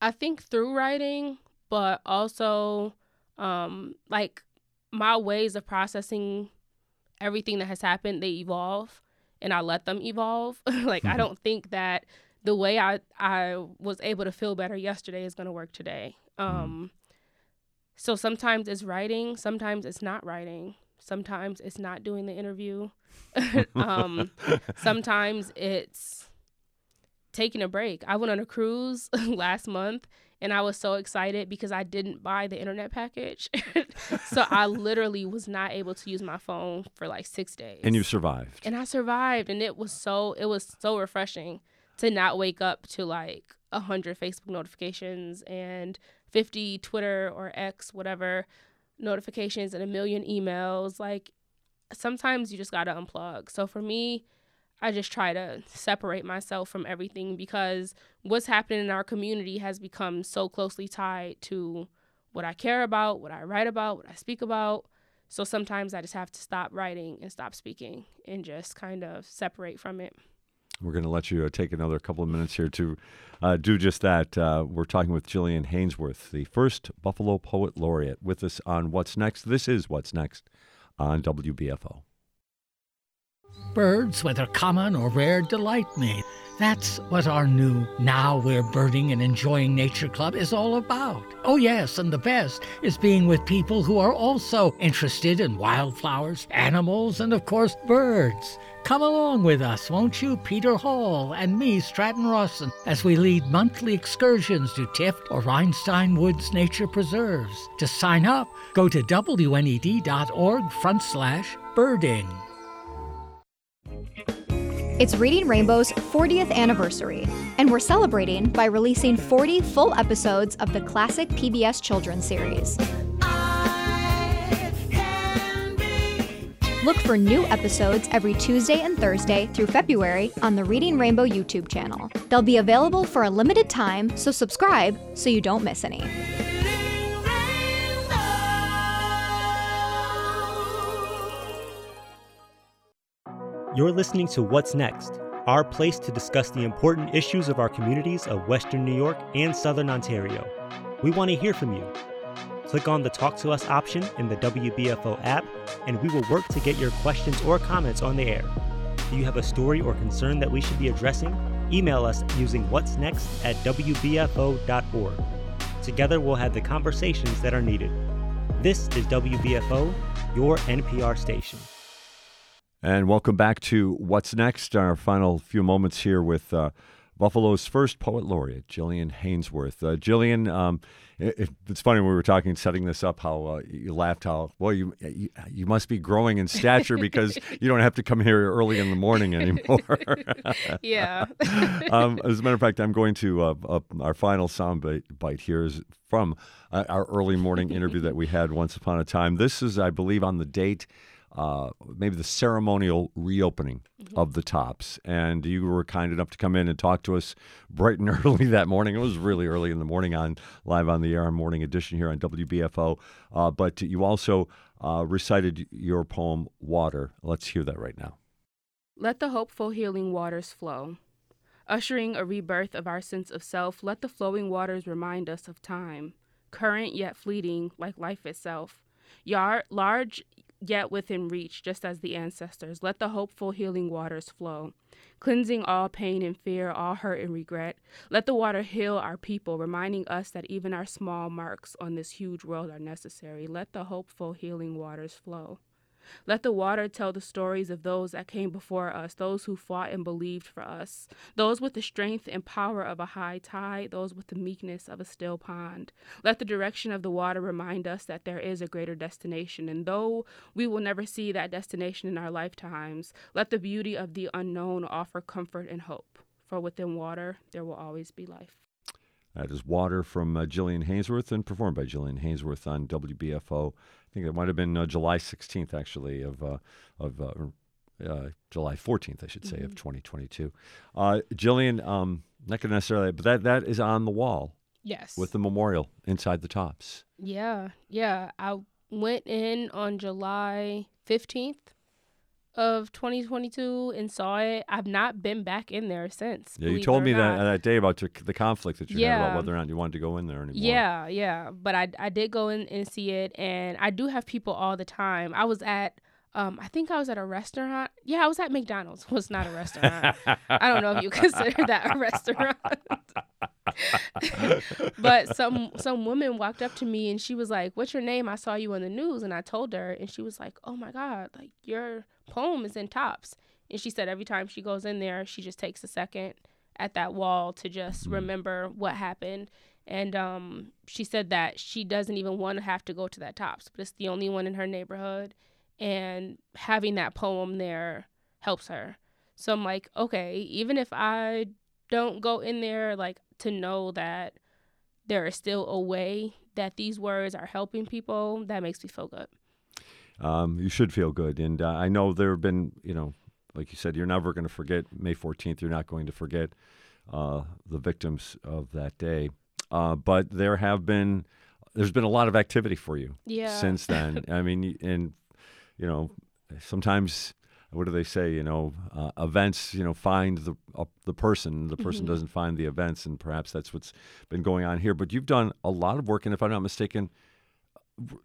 S8: I think through writing, but also um like my ways of processing everything that has happened, they evolve and I let them evolve. like I don't think that the way I I was able to feel better yesterday is going to work today. Um so sometimes it's writing, sometimes it's not writing. Sometimes it's not doing the interview. um sometimes it's taking a break. I went on a cruise last month and I was so excited because I didn't buy the internet package. so I literally was not able to use my phone for like 6 days.
S1: And you survived.
S8: And I survived and it was so it was so refreshing to not wake up to like a 100 Facebook notifications and 50 Twitter or X whatever notifications and a million emails like sometimes you just got to unplug. So for me, I just try to separate myself from everything because what's happening in our community has become so closely tied to what I care about, what I write about, what I speak about. So sometimes I just have to stop writing and stop speaking and just kind of separate from it.
S1: We're going to let you uh, take another couple of minutes here to uh, do just that. Uh, we're talking with Jillian Hanesworth, the first Buffalo Poet Laureate, with us on What's Next. This is What's Next on WBFO.
S14: Birds, whether common or rare, delight me. That's what our new Now We're Birding and Enjoying Nature Club is all about. Oh, yes, and the best is being with people who are also interested in wildflowers, animals, and of course, birds. Come along with us, won't you, Peter Hall and me, Stratton Rawson, as we lead monthly excursions to Tifft or Reinstein Woods Nature Preserves. To sign up, go to WNED.org front slash birding.
S15: It's Reading Rainbow's 40th anniversary, and we're celebrating by releasing 40 full episodes of the classic PBS children's series. Look for new episodes every Tuesday and Thursday through February on the Reading Rainbow YouTube channel. They'll be available for a limited time, so subscribe so you don't miss any.
S12: You're listening to What's Next, our place to discuss the important issues of our communities of Western New York and Southern Ontario. We want to hear from you. Click on the Talk to Us option in the WBFO app, and we will work to get your questions or comments on the air. Do you have a story or concern that we should be addressing? Email us using what's next at WBFO.org. Together, we'll have the conversations that are needed. This is WBFO, your NPR station.
S1: And welcome back to What's Next, our final few moments here with uh, Buffalo's first poet laureate, Jillian Hanesworth. Uh, Jillian, um, it, it's funny when we were talking, setting this up, how uh, you laughed, how well you, you you must be growing in stature because you don't have to come here early in the morning anymore.
S8: yeah.
S1: um, as a matter of fact, I'm going to uh, uh, our final sound bite, bite here is from uh, our early morning interview that we had once upon a time. This is, I believe, on the date uh, maybe the ceremonial reopening mm-hmm. of the tops. And you were kind enough to come in and talk to us bright and early that morning. It was really early in the morning on live on the air on Morning Edition here on WBFO. Uh, but you also uh, recited your poem Water. Let's hear that right now.
S8: Let the hopeful healing waters flow. Ushering a rebirth of our sense of self, let the flowing waters remind us of time, current yet fleeting, like life itself. Yar- large yet within reach, just as the ancestors. Let the hopeful healing waters flow, cleansing all pain and fear, all hurt and regret. Let the water heal our people, reminding us that even our small marks on this huge world are necessary. Let the hopeful healing waters flow. Let the water tell the stories of those that came before us, those who fought and believed for us, those with the strength and power of a high tide, those with the meekness of a still pond. Let the direction of the water remind us that there is a greater destination, and though we will never see that destination in our lifetimes, let the beauty of the unknown offer comfort and hope. For within water, there will always be life.
S1: That is Water from uh, Jillian Hanesworth and performed by Jillian Hanesworth on WBFO. I think it might have been uh, July 16th, actually, of, uh, of uh, uh, July 14th, I should say, mm-hmm. of 2022. Uh, Jillian, um, not going to necessarily, but that, that is on the wall.
S8: Yes.
S1: With the memorial inside the tops.
S8: Yeah, yeah. I went in on July 15th of 2022 and saw it. I've not been back in there since.
S1: Yeah, you told me that that day about the conflict that you yeah. had about whether or not you wanted to go in there anymore.
S8: Yeah, yeah. But I, I did go in and see it, and I do have people all the time. I was at. Um, I think I was at a restaurant. Yeah, I was at McDonald's. It was not a restaurant. I don't know if you consider that a restaurant. but some some woman walked up to me and she was like, "What's your name? I saw you on the news." And I told her, and she was like, "Oh my god, like you're." Poem is in tops. And she said every time she goes in there, she just takes a second at that wall to just mm-hmm. remember what happened. And um, she said that she doesn't even want to have to go to that tops, but it's the only one in her neighborhood. And having that poem there helps her. So I'm like, okay, even if I don't go in there, like to know that there is still a way that these words are helping people, that makes me feel good
S1: um, you should feel good. And uh, I know there have been, you know, like you said, you're never going to forget May 14th. You're not going to forget uh, the victims of that day. Uh, but there have been, there's been a lot of activity for you
S8: yeah.
S1: since then. I mean, and you know, sometimes what do they say? You know, uh, events. You know, find the uh, the person. The person mm-hmm. doesn't find the events, and perhaps that's what's been going on here. But you've done a lot of work, and if I'm not mistaken,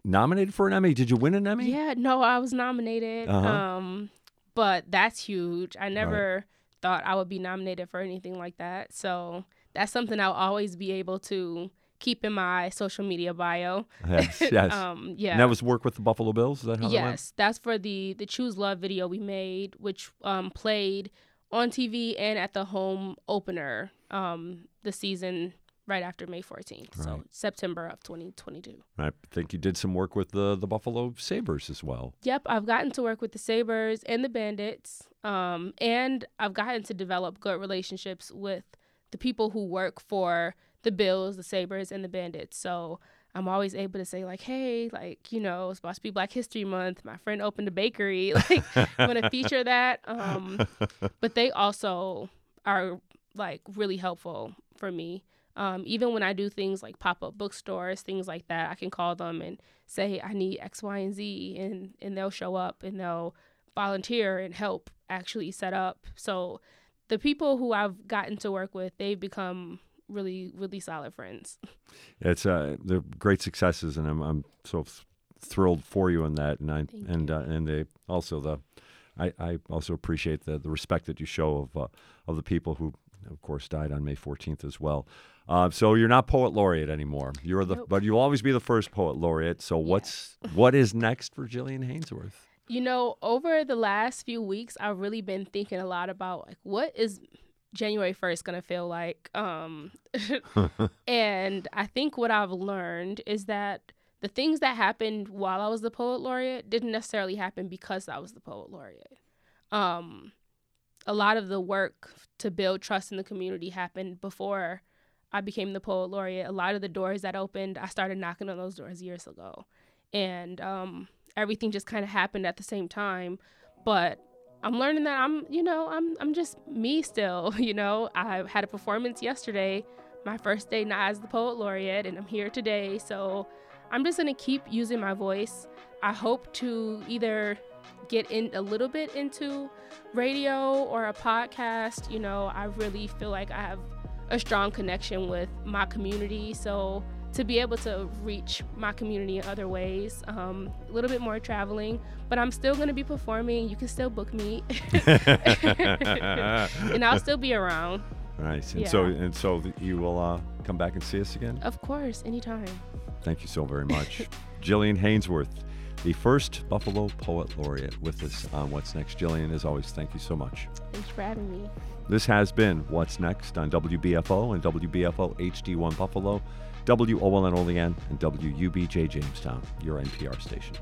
S1: nominated for an Emmy. Did you win an Emmy?
S8: Yeah, no, I was nominated. Uh-huh. Um, but that's huge. I never right. thought I would be nominated for anything like that. So that's something I'll always be able to keep in my social media bio.
S1: Yes, yes. um, yeah. And that was work with the Buffalo Bills. Is that how
S8: yes,
S1: that
S8: that's for the the Choose Love video we made, which um, played on TV and at the home opener um, the season right after May 14th. Right. So September of 2022. I
S1: think you did some work with the the Buffalo Sabres as well.
S8: Yep, I've gotten to work with the Sabres and the Bandits. Um, and I've gotten to develop good relationships with the people who work for the Bills, the Sabres, and the Bandits. So I'm always able to say like, hey, like you know, it's supposed to be Black History Month. My friend opened a bakery. Like, I'm gonna feature that. Um, but they also are like really helpful for me. Um, even when I do things like pop up bookstores, things like that, I can call them and say I need X, Y, and Z, and and they'll show up and they'll volunteer and help actually set up. So the people who I've gotten to work with, they've become really really solid friends.
S1: It's uh, they're great successes, and I'm I'm so thrilled for you in that, and I Thank and uh, and they also the. I, I also appreciate the, the respect that you show of uh, of the people who, of course, died on May 14th as well. Uh, so you're not poet laureate anymore. You're the, nope. but you'll always be the first poet laureate. So yeah. what's what is next for Jillian Hanesworth?
S8: You know, over the last few weeks, I've really been thinking a lot about like what is January 1st going to feel like? Um, and I think what I've learned is that the things that happened while I was the poet laureate didn't necessarily happen because I was the poet laureate. Um, a lot of the work to build trust in the community happened before I became the poet laureate. A lot of the doors that opened, I started knocking on those doors years ago. And um, everything just kind of happened at the same time. But I'm learning that I'm, you know, I'm I'm just me still, you know. I had a performance yesterday, my first day not as the poet laureate, and I'm here today. So I'm just gonna keep using my voice. I hope to either get in a little bit into radio or a podcast. You know, I really feel like I have a strong connection with my community. So to be able to reach my community in other ways, um, a little bit more traveling, but I'm still going to be performing. You can still book me, and I'll still be around.
S1: Nice. And
S8: Yeah.
S1: so and so you will uh, come back and see us again.
S8: Of course, anytime.
S1: Thank you so very much, Jillian Hanesworth, the first Buffalo Poet Laureate, with us on What's Next. Jillian, as always, thank you so much.
S8: Thanks for having me.
S1: This has been What's Next on WBFO and WBFO HD1 Buffalo, WOLN Olean, and WUBJ Jamestown, your NPR station.